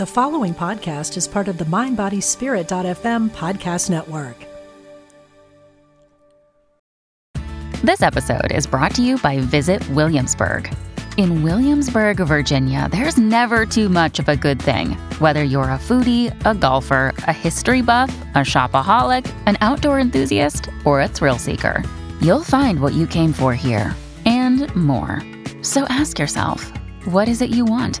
The following podcast is part of the MindBodySpirit.fm podcast network. This episode is brought to you by Visit Williamsburg. In Williamsburg, Virginia, there's never too much of a good thing. Whether you're a foodie, a golfer, a history buff, a shopaholic, an outdoor enthusiast, or a thrill seeker, you'll find what you came for here and more. So ask yourself, what is it you want?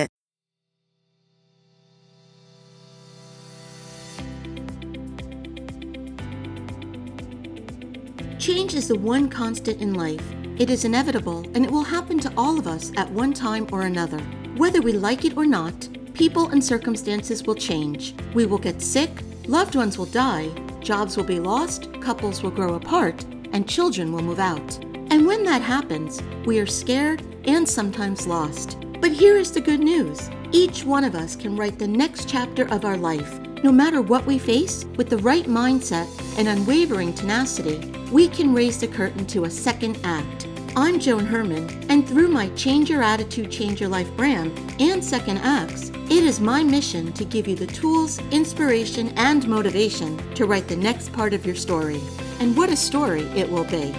Change is the one constant in life. It is inevitable and it will happen to all of us at one time or another. Whether we like it or not, people and circumstances will change. We will get sick, loved ones will die, jobs will be lost, couples will grow apart, and children will move out. And when that happens, we are scared and sometimes lost. But here is the good news each one of us can write the next chapter of our life. No matter what we face, with the right mindset and unwavering tenacity, we can raise the curtain to a second act. I'm Joan Herman, and through my Change Your Attitude, Change Your Life brand and Second Acts, it is my mission to give you the tools, inspiration, and motivation to write the next part of your story. And what a story it will be!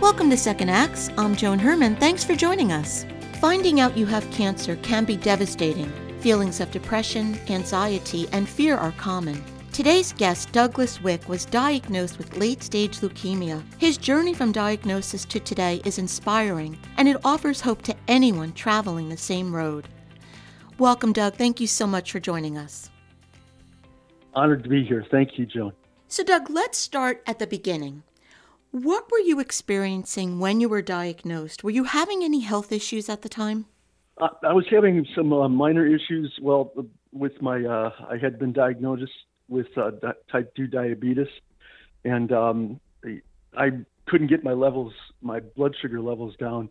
Welcome to Second Acts. I'm Joan Herman. Thanks for joining us. Finding out you have cancer can be devastating. Feelings of depression, anxiety, and fear are common. Today's guest, Douglas Wick, was diagnosed with late stage leukemia. His journey from diagnosis to today is inspiring, and it offers hope to anyone traveling the same road. Welcome, Doug. Thank you so much for joining us. Honored to be here. Thank you, Joan. So, Doug, let's start at the beginning. What were you experiencing when you were diagnosed? Were you having any health issues at the time? I, was having some uh, minor issues. Well, with my, uh, I had been diagnosed with uh, di- type 2 diabetes, and um, I couldn't get my levels, my blood sugar levels down,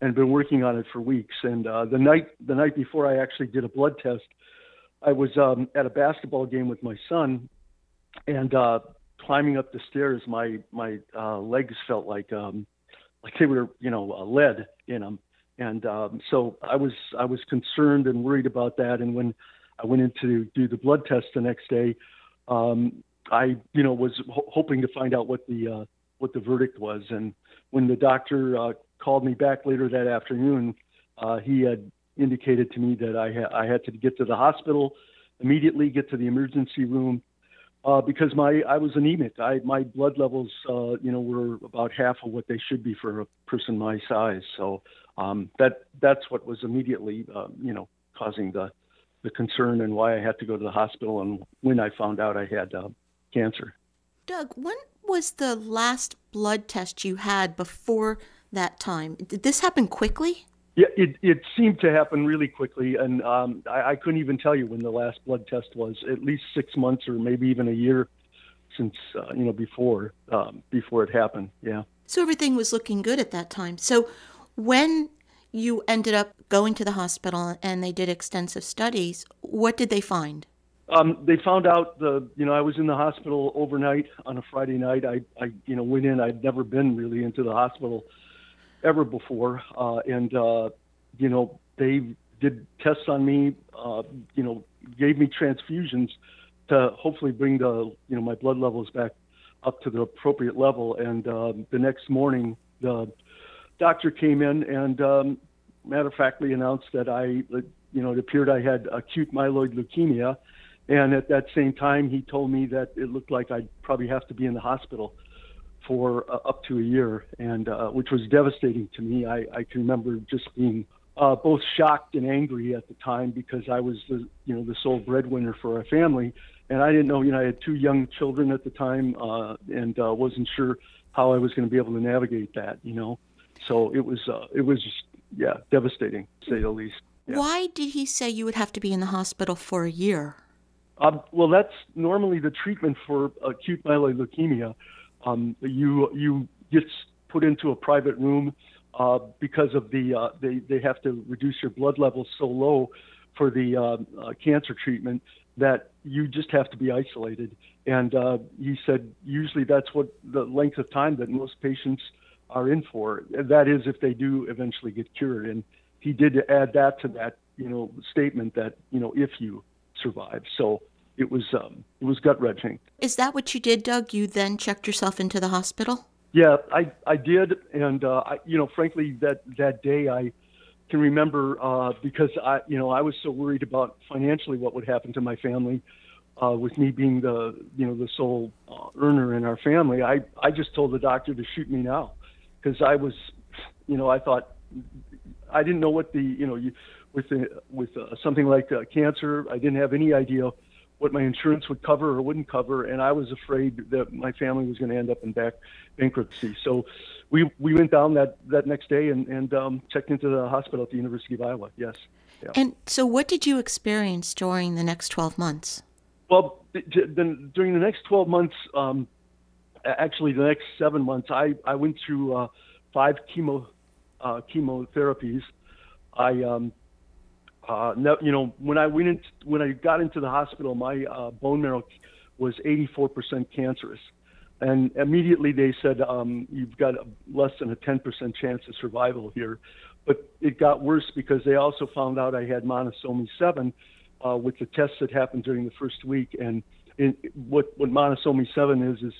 and been working on it for weeks. And uh, the night, the night before I actually did a blood test, I was um, at a basketball game with my son, and uh, climbing up the stairs, my my uh, legs felt like um, like they were you know uh, lead in them, and um, so I was I was concerned and worried about that. And when I went in to do the blood test the next day, um, I you know was ho- hoping to find out what the uh, what the verdict was. And when the doctor uh, called me back later that afternoon, uh, he had indicated to me that I ha- I had to get to the hospital immediately, get to the emergency room uh, because my I was anemic. I my blood levels, uh, you know, were about half of what they should be for a person my size. So um, that that's what was immediately, uh, you know, causing the the concern and why I had to go to the hospital and when I found out I had uh, cancer. Doug, when was the last blood test you had before that time? Did this happen quickly? Yeah, it, it seemed to happen really quickly, and um, I, I couldn't even tell you when the last blood test was. At least six months or maybe even a year since uh, you know before um, before it happened. Yeah. So everything was looking good at that time. So when you ended up going to the hospital and they did extensive studies, what did they find? Um, they found out the you know I was in the hospital overnight on a Friday night. I I you know went in. I'd never been really into the hospital ever before, uh, and uh, you know they did tests on me. Uh, you know, gave me transfusions to hopefully bring the you know my blood levels back up to the appropriate level. And um, the next morning, the doctor came in and um, matter of factly announced that I you know it appeared I had acute myeloid leukemia. And at that same time, he told me that it looked like I'd probably have to be in the hospital for uh, up to a year, and uh, which was devastating to me. I, I can remember just being uh, both shocked and angry at the time because I was the you know the sole breadwinner for our family, and I didn't know. You know, I had two young children at the time, uh, and uh, wasn't sure how I was going to be able to navigate that. You know, so it was uh, it was just yeah devastating to say the least. Yeah. Why did he say you would have to be in the hospital for a year? Um, well, that's normally the treatment for acute myeloid leukemia. Um, you you get put into a private room uh, because of the uh, they they have to reduce your blood levels so low for the uh, uh cancer treatment that you just have to be isolated. And uh, he said usually that's what the length of time that most patients are in for. That is if they do eventually get cured. And he did add that to that you know statement that you know if you survive. So it was um, it was gut wrenching. Is that what you did, Doug? You then checked yourself into the hospital? Yeah, I I did, and uh, I, you know, frankly, that that day I can remember uh, because I you know I was so worried about financially what would happen to my family. Uh, with me being the you know the sole uh, earner in our family, I I just told the doctor to shoot me now because I was, you know, I thought I didn't know what the you know you, with the, with uh, something like uh, cancer, I didn't have any idea what my insurance would cover or wouldn't cover, and I was afraid that my family was going to end up in back bankruptcy. So we we went down that that next day and and um, checked into the hospital at the University of Iowa. Yes. Yeah. And so, what did you experience during the next 12 months? Well, then during the next 12 months, um, actually the next seven months, I I went through uh, five chemo uh, chemotherapies. I um, uh, no, you know, when I went in, when I got into the hospital, my uh, bone marrow was 84% cancerous, and immediately they said um, you've got less than a 10% chance of survival here. But it got worse because they also found out I had monosomy 7 uh, with the tests that happened during the first week. And what what monosomy 7 is is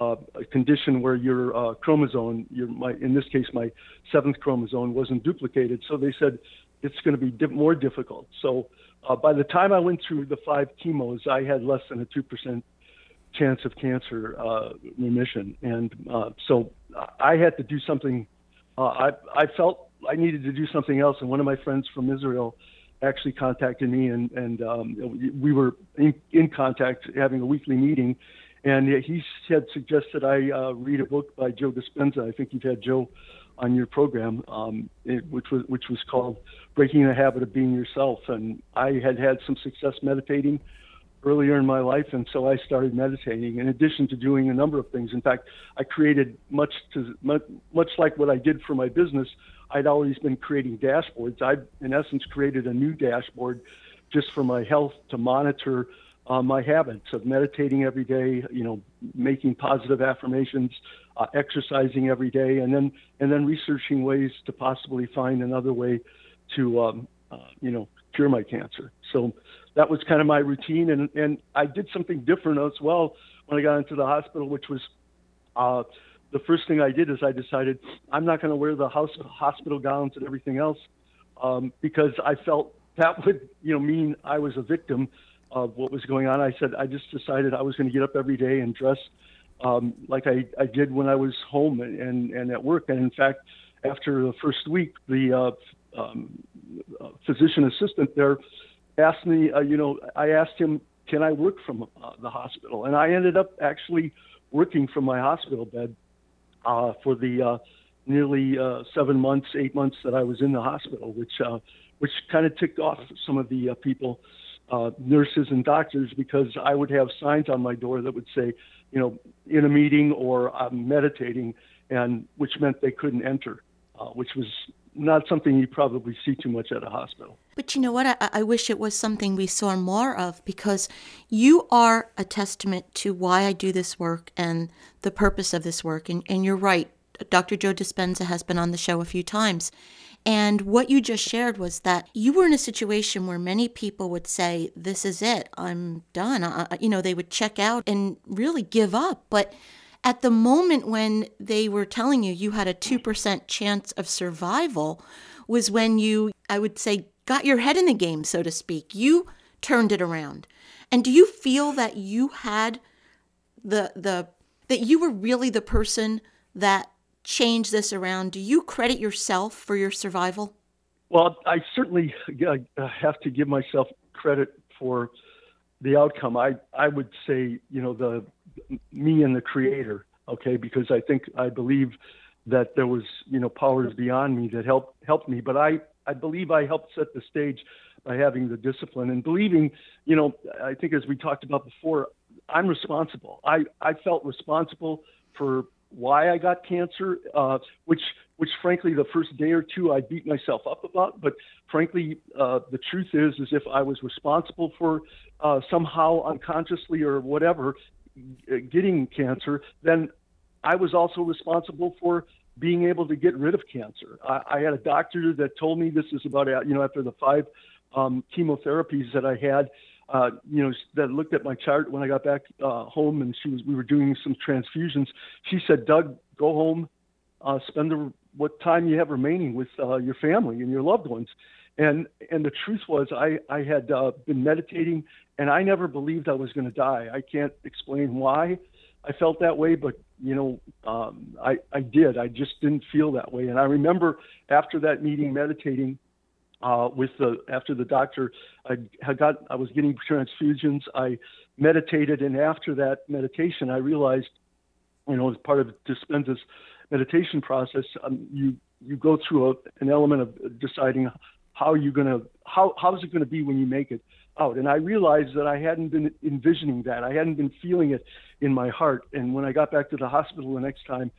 uh, a condition where your uh, chromosome, your my in this case my seventh chromosome wasn't duplicated. So they said it's going to be di- more difficult. So uh, by the time I went through the five chemos, I had less than a two percent chance of cancer uh, remission, and uh, so I had to do something. Uh, I I felt I needed to do something else, and one of my friends from Israel actually contacted me, and and um, we were in, in contact, having a weekly meeting. And he had suggested I uh, read a book by Joe Dispenza. I think you've had Joe on your program, um, it, which was which was called "Breaking the Habit of Being Yourself." And I had had some success meditating earlier in my life, and so I started meditating. In addition to doing a number of things, in fact, I created much to much, much like what I did for my business. I'd always been creating dashboards. I, in essence, created a new dashboard just for my health to monitor uh, my habits of meditating every day, you know, making positive affirmations, uh, exercising every day, and then and then researching ways to possibly find another way to um, uh, you know cure my cancer. So that was kind of my routine, and and I did something different as well when I got into the hospital, which was. Uh, the first thing I did is I decided I'm not going to wear the house, hospital gowns and everything else um, because I felt that would, you know, mean I was a victim of what was going on. I said I just decided I was going to get up every day and dress um, like I, I did when I was home and, and, and at work. And in fact, after the first week, the uh, um, uh, physician assistant there asked me, uh, you know, I asked him, can I work from uh, the hospital? And I ended up actually working from my hospital bed uh, for the uh, nearly uh, seven months, eight months that I was in the hospital, which uh, which kind of ticked off some of the uh, people uh, nurses and doctors because I would have signs on my door that would say, you know, in a meeting or I'm meditating, and which meant they couldn't enter, uh, which was not something you probably see too much at a hospital. But you know what? I, I, wish it was something we saw more of because you are a testament to why I do this work and the purpose of this work. And, and you're right. Dr. Joe Dispenza has been on the show a few times. And what you just shared was that you were in a situation where many people would say, This is it, I'm done. I, you know, they would check out and really give up. But at the moment when they were telling you you had a 2% chance of survival, was when you, I would say, got your head in the game, so to speak. You turned it around. And do you feel that you had the, the, that you were really the person that change this around? Do you credit yourself for your survival? Well, I certainly uh, have to give myself credit for the outcome, I I would say you know the me and the creator, okay, because I think I believe that there was you know powers beyond me that helped helped me, but I I believe I helped set the stage by having the discipline and believing, you know, I think as we talked about before, I'm responsible. I I felt responsible for why I got cancer, uh, which which frankly the first day or two I beat myself up about. But frankly, uh, the truth is, is if I was responsible for uh, somehow unconsciously or whatever getting cancer, then I was also responsible for being able to get rid of cancer. I, I had a doctor that told me this is about you know after the five um, chemotherapies that I had. Uh, you know, that looked at my chart when I got back uh, home, and she was we were doing some transfusions. She said, "Doug, go home, uh, spend the what time you have remaining with uh, your family and your loved ones." And and the truth was, I I had uh, been meditating, and I never believed I was going to die. I can't explain why I felt that way, but you know, um, I I did. I just didn't feel that way. And I remember after that meeting, meditating uh, with the after the doctor, I had got I was getting transfusions. I meditated, and after that meditation, I realized, you know, as part of Dispenza's meditation process, um, you you go through a, an element of deciding how you're gonna how how is it gonna be when you make it out. And I realized that I hadn't been envisioning that. I hadn't been feeling it in my heart. And when I got back to the hospital the next time,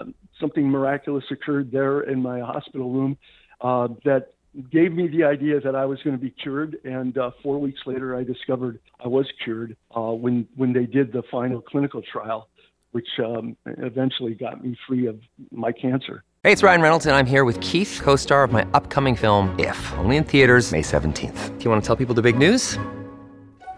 um, something miraculous occurred there in my hospital room uh, that gave me the idea that I was going to be cured. And uh, four weeks later, I discovered I was cured uh, when when they did the final clinical trial, which um, eventually got me free of my cancer. Hey, it's Ryan Reynolds, and I'm here with Keith, co-star of my upcoming film If, only in theaters May 17th. Do you want to tell people the big news?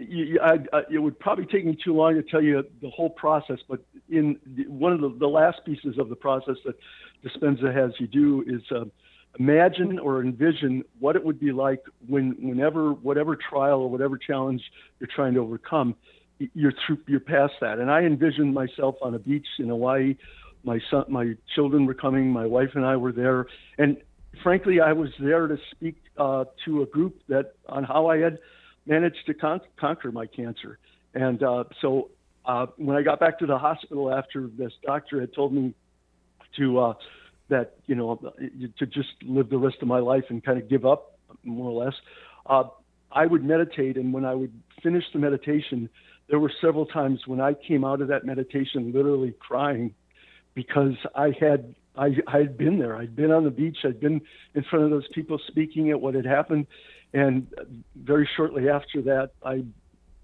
it would probably take me too long to tell you the whole process, but in one of the, the, last pieces of the process that Dispenza has you do is uh, imagine or envision what it would be like when, whenever, whatever trial or whatever challenge you're trying to overcome, you're through, you're past that. And I envisioned myself on a beach in Hawaii. My son, my children were coming. My wife and I were there, and frankly, I was there to speak uh, to a group that on how I had managed to con- conquer my cancer. And uh, so uh, when I got back to the hospital after this doctor had told me to uh, that you know to just live the rest of my life and kind of give up more or less, uh, I would meditate. And when I would finish the meditation, there were several times when I came out of that meditation literally crying because I had I, I had been there. I'd been on the beach. I'd been in front of those people speaking at what had happened, and very shortly after that, I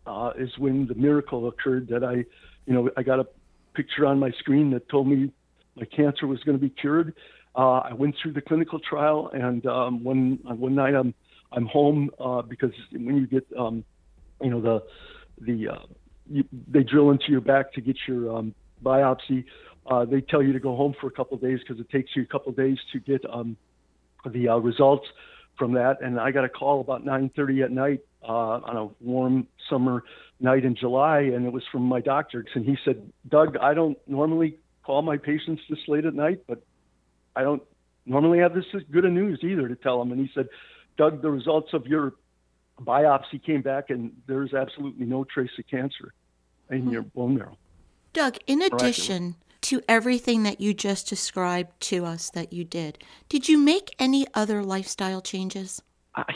uh, is when the miracle occurred that I, you know, I got a picture on my screen that told me my cancer was going to be cured. Uh, I went through the clinical trial, and um, one one night I'm I'm home uh, because when you get um, you know the the uh, you, they drill into your back to get your um, biopsy. Uh, they tell you to go home for a couple of days because it takes you a couple of days to get um, the uh, results from that. And I got a call about 9:30 at night uh, on a warm summer night in July, and it was from my doctor. And he said, "Doug, I don't normally call my patients this late at night, but I don't normally have this good of news either to tell them." And he said, "Doug, the results of your biopsy came back, and there's absolutely no trace of cancer in hmm. your bone marrow." Doug, in addition to everything that you just described to us that you did, did you make any other lifestyle changes?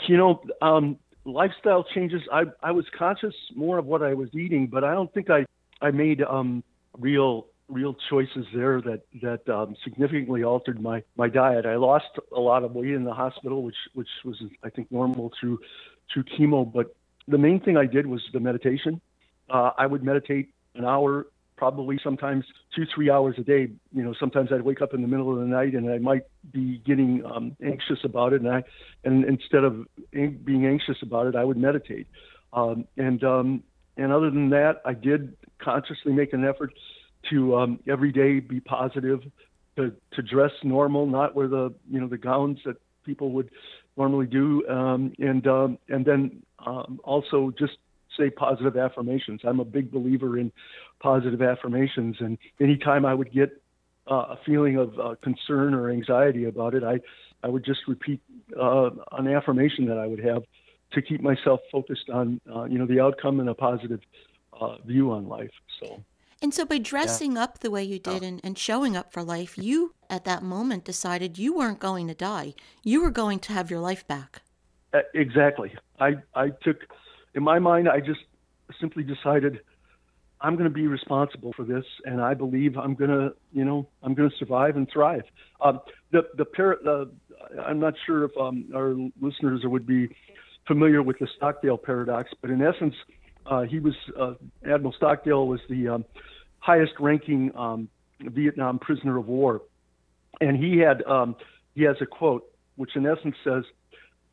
You know, um, lifestyle changes. I I was conscious more of what I was eating, but I don't think I I made um, real real choices there that that um, significantly altered my my diet. I lost a lot of weight in the hospital, which which was I think normal through through chemo. But the main thing I did was the meditation. Uh, I would meditate an hour probably sometimes two, three hours a day. You know, sometimes I'd wake up in the middle of the night and I might be getting um, anxious about it, and I, and instead of being anxious about it, I would meditate. Um, and um, and other than that, I did consciously make an effort to um, every day be positive, to to dress normal, not wear the you know the gowns that people would normally do, um, and um, and then um, also just say positive affirmations. I'm a big believer in positive affirmations, and anytime I would get uh, a feeling of uh, concern or anxiety about it, I I would just repeat uh, an affirmation that I would have to keep myself focused on uh, you know the outcome and a positive uh, view on life. So. And so, by dressing yeah. up the way you did and, and showing up for life, you at that moment decided you weren't going to die. You were going to have your life back. Uh, exactly. I, I took, in my mind, I just simply decided I'm going to be responsible for this, and I believe I'm going to, you know, I'm going to survive and thrive. Um, the the par- uh, I'm not sure if um, our listeners would be familiar with the Stockdale paradox, but in essence, uh, he was uh, Admiral Stockdale was the um, highest-ranking um, Vietnam prisoner of war, and he had um, he has a quote which in essence says,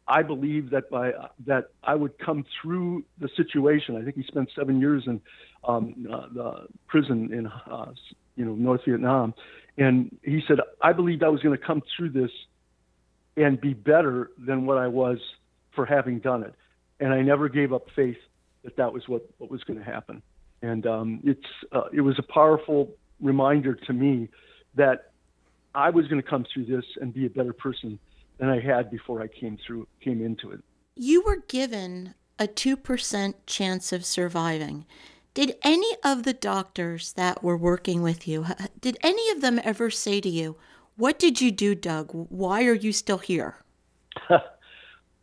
"I believe that by that I would come through the situation." I think he spent seven years in um, uh, the prison in uh, you know North Vietnam, and he said, "I believed I was going to come through this and be better than what I was for having done it," and I never gave up faith that that was what, what was going to happen. And um, it's uh, it was a powerful reminder to me that I was going to come through this and be a better person than I had before I came through came into it. You were given a 2% chance of surviving. Did any of the doctors that were working with you, did any of them ever say to you, What did you do, Doug? Why are you still here?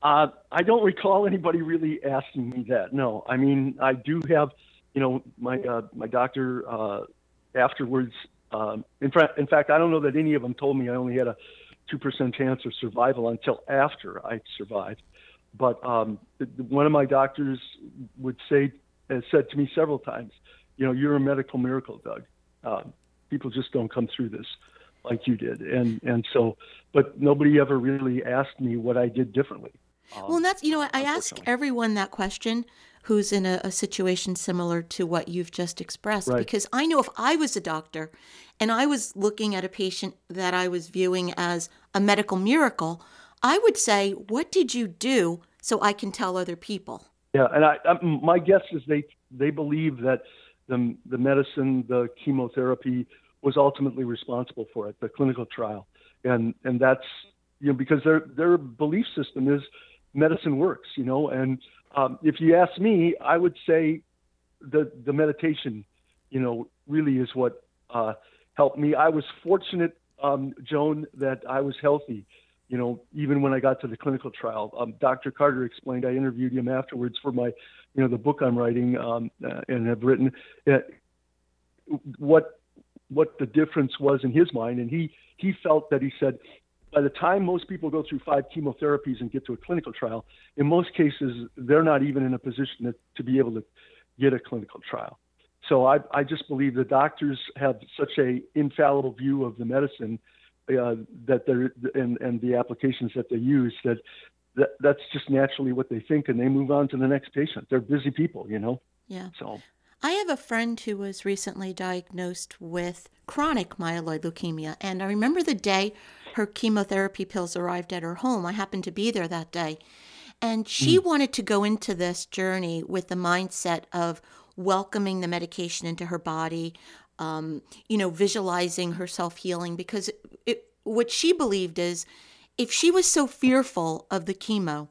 Uh, I don't recall anybody really asking me that. No, I mean I do have, you know, my uh, my doctor uh, afterwards. Um, in fact, in fact, I don't know that any of them told me I only had a two percent chance of survival until after I survived. But um, one of my doctors would say, has said to me several times, you know, you're a medical miracle, Doug. Uh, people just don't come through this like you did, and and so, but nobody ever really asked me what I did differently. Um, well, that's, you know, I ask everyone that question who's in a, a, situation similar to what you've just expressed right. because I know if I was a doctor and I was looking at a patient that I was viewing as a medical miracle, I would say, What did you do so I can tell other people? Yeah, and I, I my guess is they they believe that the the medicine, the chemotherapy was ultimately responsible for it, the clinical trial, and and that's you know because their their belief system is medicine works, you know. And um, if you ask me, I would say the the meditation, you know, really is what uh, helped me. I was fortunate, um, Joan, that I was healthy. You know, even when I got to the clinical trial, um, Dr. Carter explained. I interviewed him afterwards for my, you know, the book I'm writing um, uh, and have written. Uh, what what the difference was in his mind, and he he felt that he said by the time most people go through five chemotherapies and get to a clinical trial, in most cases, they're not even in a position to, to be able to get a clinical trial. So I, I just believe the doctors have such a infallible view of the medicine uh, that they're and, and the applications that they use that, that that's just naturally what they think, and they move on to the next patient. They're busy people, you know. Yeah. So I have a friend who was recently diagnosed with chronic myeloid leukemia, and I remember the day her chemotherapy pills arrived at her home. I happened to be there that day. And she mm. wanted to go into this journey with the mindset of welcoming the medication into her body, um, you know, visualizing herself healing, because it, what she believed is if she was so fearful of the chemo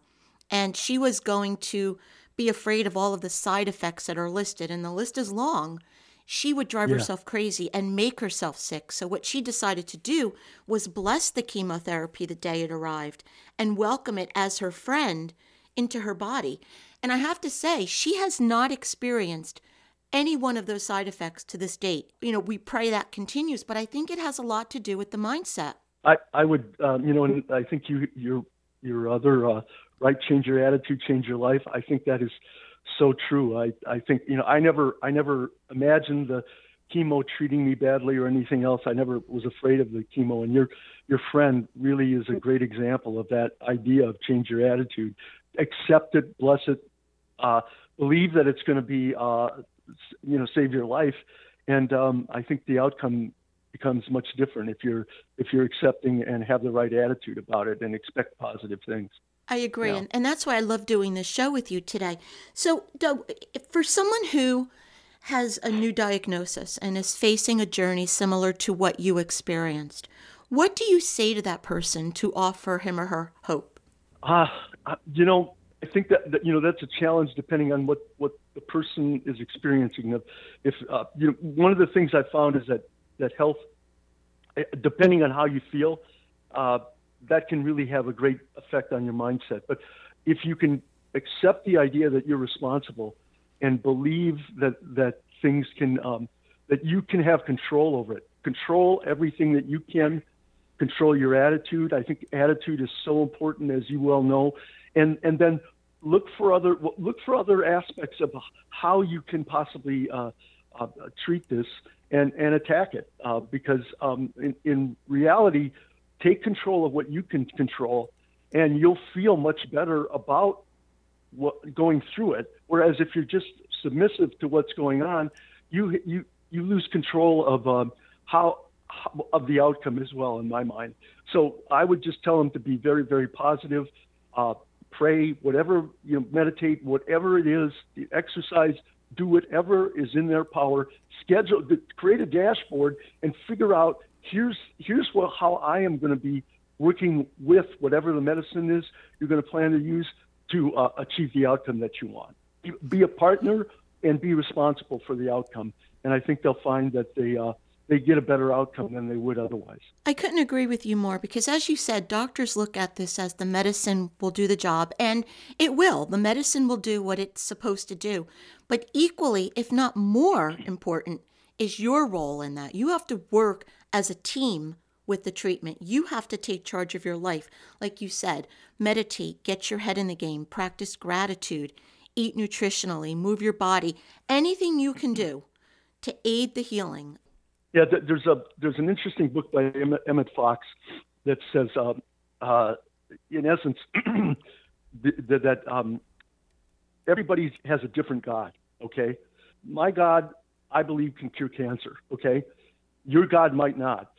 and she was going to be afraid of all of the side effects that are listed, and the list is long, she would drive yeah. herself crazy and make herself sick. So, what she decided to do was bless the chemotherapy the day it arrived and welcome it as her friend into her body. And I have to say, she has not experienced any one of those side effects to this date. You know, we pray that continues, but I think it has a lot to do with the mindset. I, I would, um, you know, and I think you, your, your other uh, right, change your attitude, change your life. I think that is so true. I, I think you know I never I never imagined the chemo treating me badly or anything else. I never was afraid of the chemo. And your your friend really is a great example of that idea of change your attitude, accept it, bless it, uh, believe that it's going to be, uh, you know, save your life. And um, I think the outcome becomes much different if you're if you're accepting and have the right attitude about it and expect positive things. I agree, yeah. and, and that's why I love doing this show with you today. So, Doug, for someone who has a new diagnosis and is facing a journey similar to what you experienced, what do you say to that person to offer him or her hope? Uh, you know, I think that, that, you know that's a challenge depending on what what the person is experiencing. If uh, you know, one of the things I found is that that health, eh, depending on how you feel, uh, that can really have a great effect on your mindset. But if you can accept the idea that you're responsible and believe that that things can um, that you can have control over it, control everything that you can, control your attitude. I think attitude is so important, as you well know, and and then look for other look for other aspects of how you can possibly uh, uh, treat this and and attack it uh, because um, in, in reality, take control of what you can control, and you'll feel much better about what going through it. Whereas if you're just submissive to what's going on, you you you lose control of um, how of the outcome as well in my mind. So I would just tell them to be very, very positive. Pray, whatever, you know, meditate, whatever it is, exercise, do whatever is in their power. Schedule, create a dashboard, and figure out here's here's what how I am going to be working with whatever the medicine is you're going to plan to use to uh, achieve the outcome that you want. Be a partner and be responsible for the outcome. And I think they'll find that they uh, they get a better outcome than they would otherwise. I couldn't agree with you more because, as you said, doctors look at this as the medicine will do the job, and it will. The medicine will do what it's supposed to do. But equally, if not more important, is your role in that. You have to work as a team with the treatment. You have to take charge of your life. Like you said, meditate, get your head in the game, practice gratitude, eat nutritionally, move your body, anything you can do to aid the healing yeah, there's a there's an interesting book by Emmett Fox that says, uh, uh, in essence, that, that um, everybody has a different God. Okay, my God, I believe, can cure cancer. Okay, your God might not,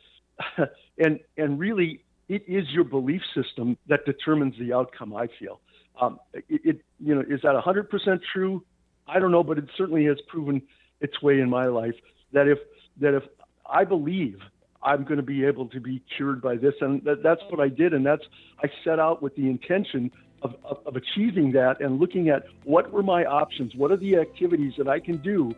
and and really, it is your belief system that determines the outcome. I feel. Um, it, it you know is that 100% true? I don't know, but it certainly has proven its way in my life that if that if I believe I'm going to be able to be cured by this. And that, that's what I did. And that's, I set out with the intention of, of, of, achieving that and looking at what were my options? What are the activities that I can do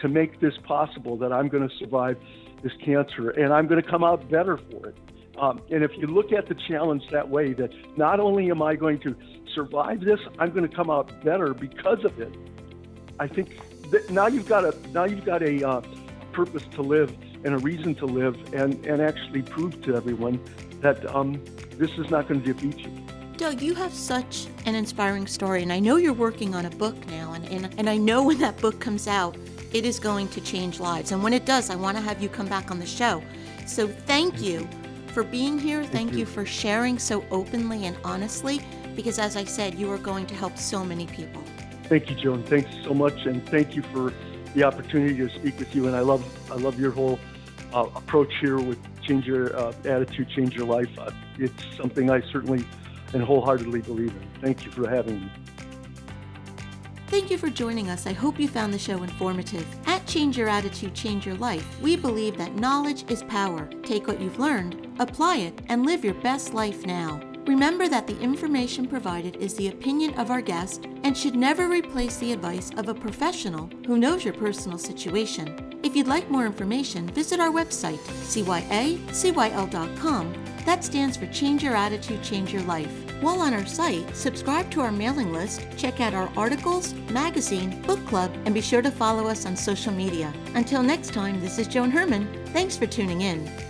to make this possible that I'm going to survive this cancer and I'm going to come out better for it? Um, and if you look at the challenge that way, that not only am I going to survive this, I'm going to come out better because of it. I think that now you've got a now you've got a uh, purpose to live and a reason to live and, and actually prove to everyone that um, this is not going to defeat you. Doug, you have such an inspiring story, and I know you're working on a book now, and, and, and I know when that book comes out, it is going to change lives. And when it does, I want to have you come back on the show. So thank you for being here. Thank, thank you. you for sharing so openly and honestly, because as I said, you are going to help so many people. Thank you, Joan. Thanks so much, and thank you for the opportunity to speak with you. And I love I love your whole uh, approach here with change your uh, attitude, change your life. Uh, it's something I certainly and wholeheartedly believe in. Thank you for having me. Thank you for joining us. I hope you found the show informative. At Change Your Attitude, Change Your Life, we believe that knowledge is power. Take what you've learned, apply it, and live your best life now. Remember that the information provided is the opinion of our guest and should never replace the advice of a professional who knows your personal situation. If you'd like more information, visit our website, cyacyl.com. That stands for Change Your Attitude, Change Your Life. While on our site, subscribe to our mailing list, check out our articles, magazine, book club, and be sure to follow us on social media. Until next time, this is Joan Herman. Thanks for tuning in.